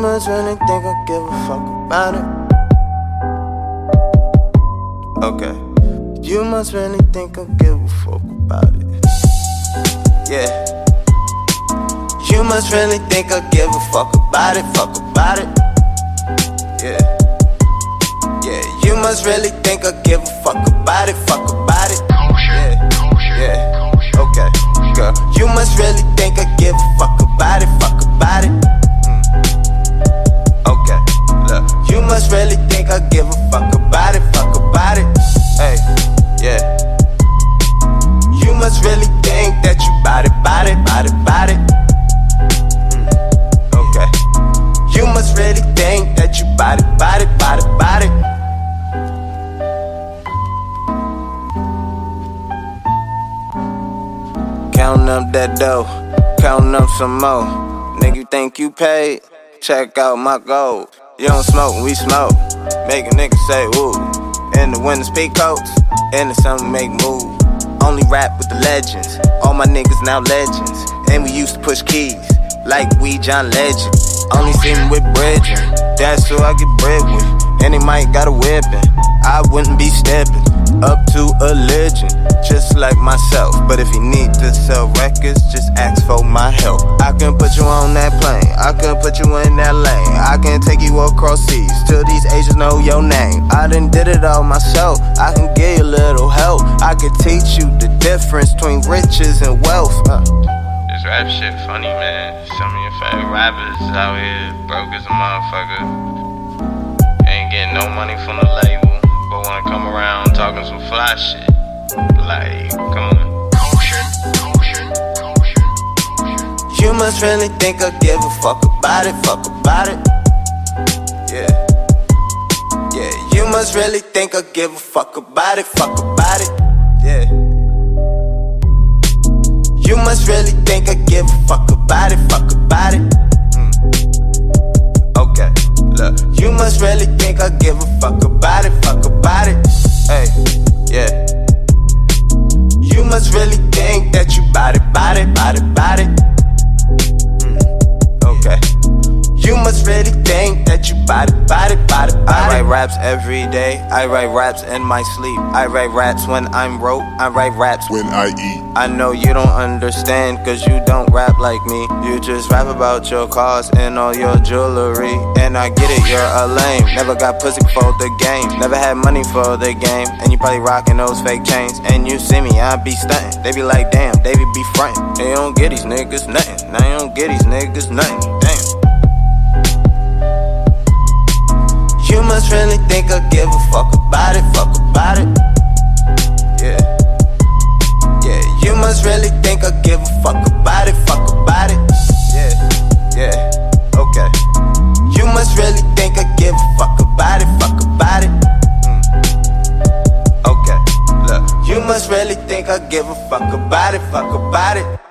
must really think I give a fuck about it. Okay. You must really think I give a fuck about it. Yeah. You must really think I give a fuck about it, fuck about it. Yeah. Yeah, you must really think I give a fuck about it, fuck about it. Up that dough, counting up some more. Nigga, you think you paid? Check out my gold. You don't smoke, we smoke. Make a nigga say woo. In the winter's peak coats, in the summer make move. Only rap with the legends. All my niggas now legends. And we used to push keys like we John Legend. Only see me with brethren. That's who I get bread with. And they might got a weapon. I wouldn't be stepping up to a legend, just like myself. But if you need to sell records, just ask for my help. I can put you on that plane, I can put you in that lane. I can take you across seas till these Asians know your name. I done did it all myself, I can give you a little help. I can teach you the difference between riches and wealth. Uh. This rap shit funny, man. Some of your favorite rappers out here broke as a motherfucker. Getting no money from the label, but wanna come around talking some fly shit. Like, come on. You must really think I give a fuck about it, fuck about it. Yeah. Yeah, you must really think I give a fuck about it, fuck about it. Yeah. You must really think I give a fuck about it, fuck about it. Must really think I give a fuck about it, fuck about it. Hey, yeah. You must really think that you bout it, bout it, bout it, bout it. Hmm, okay. You must really think that you bout it, bout it, bout it, bout it. I write raps every day. I write raps in my sleep. I write raps when I'm broke. I write raps when I eat. I know you don't understand, cause you don't rap like me. You just rap about your cars and all your jewelry. And I get it, you're a lame. Never got pussy for the game. Never had money for the game. And you probably rocking those fake chains. And you see me, I be stunting. They be like, damn, they be be frontin'. They don't get these niggas nothing. They don't get these niggas nothing. You must really think I give a fuck about it, fuck about it. Yeah. Yeah, you must really think I give a fuck about it, fuck about it. Yeah, yeah, okay. You must really think I give a fuck about it, fuck about it. Mm. Okay, look. You must really think I give a fuck about it, fuck about it.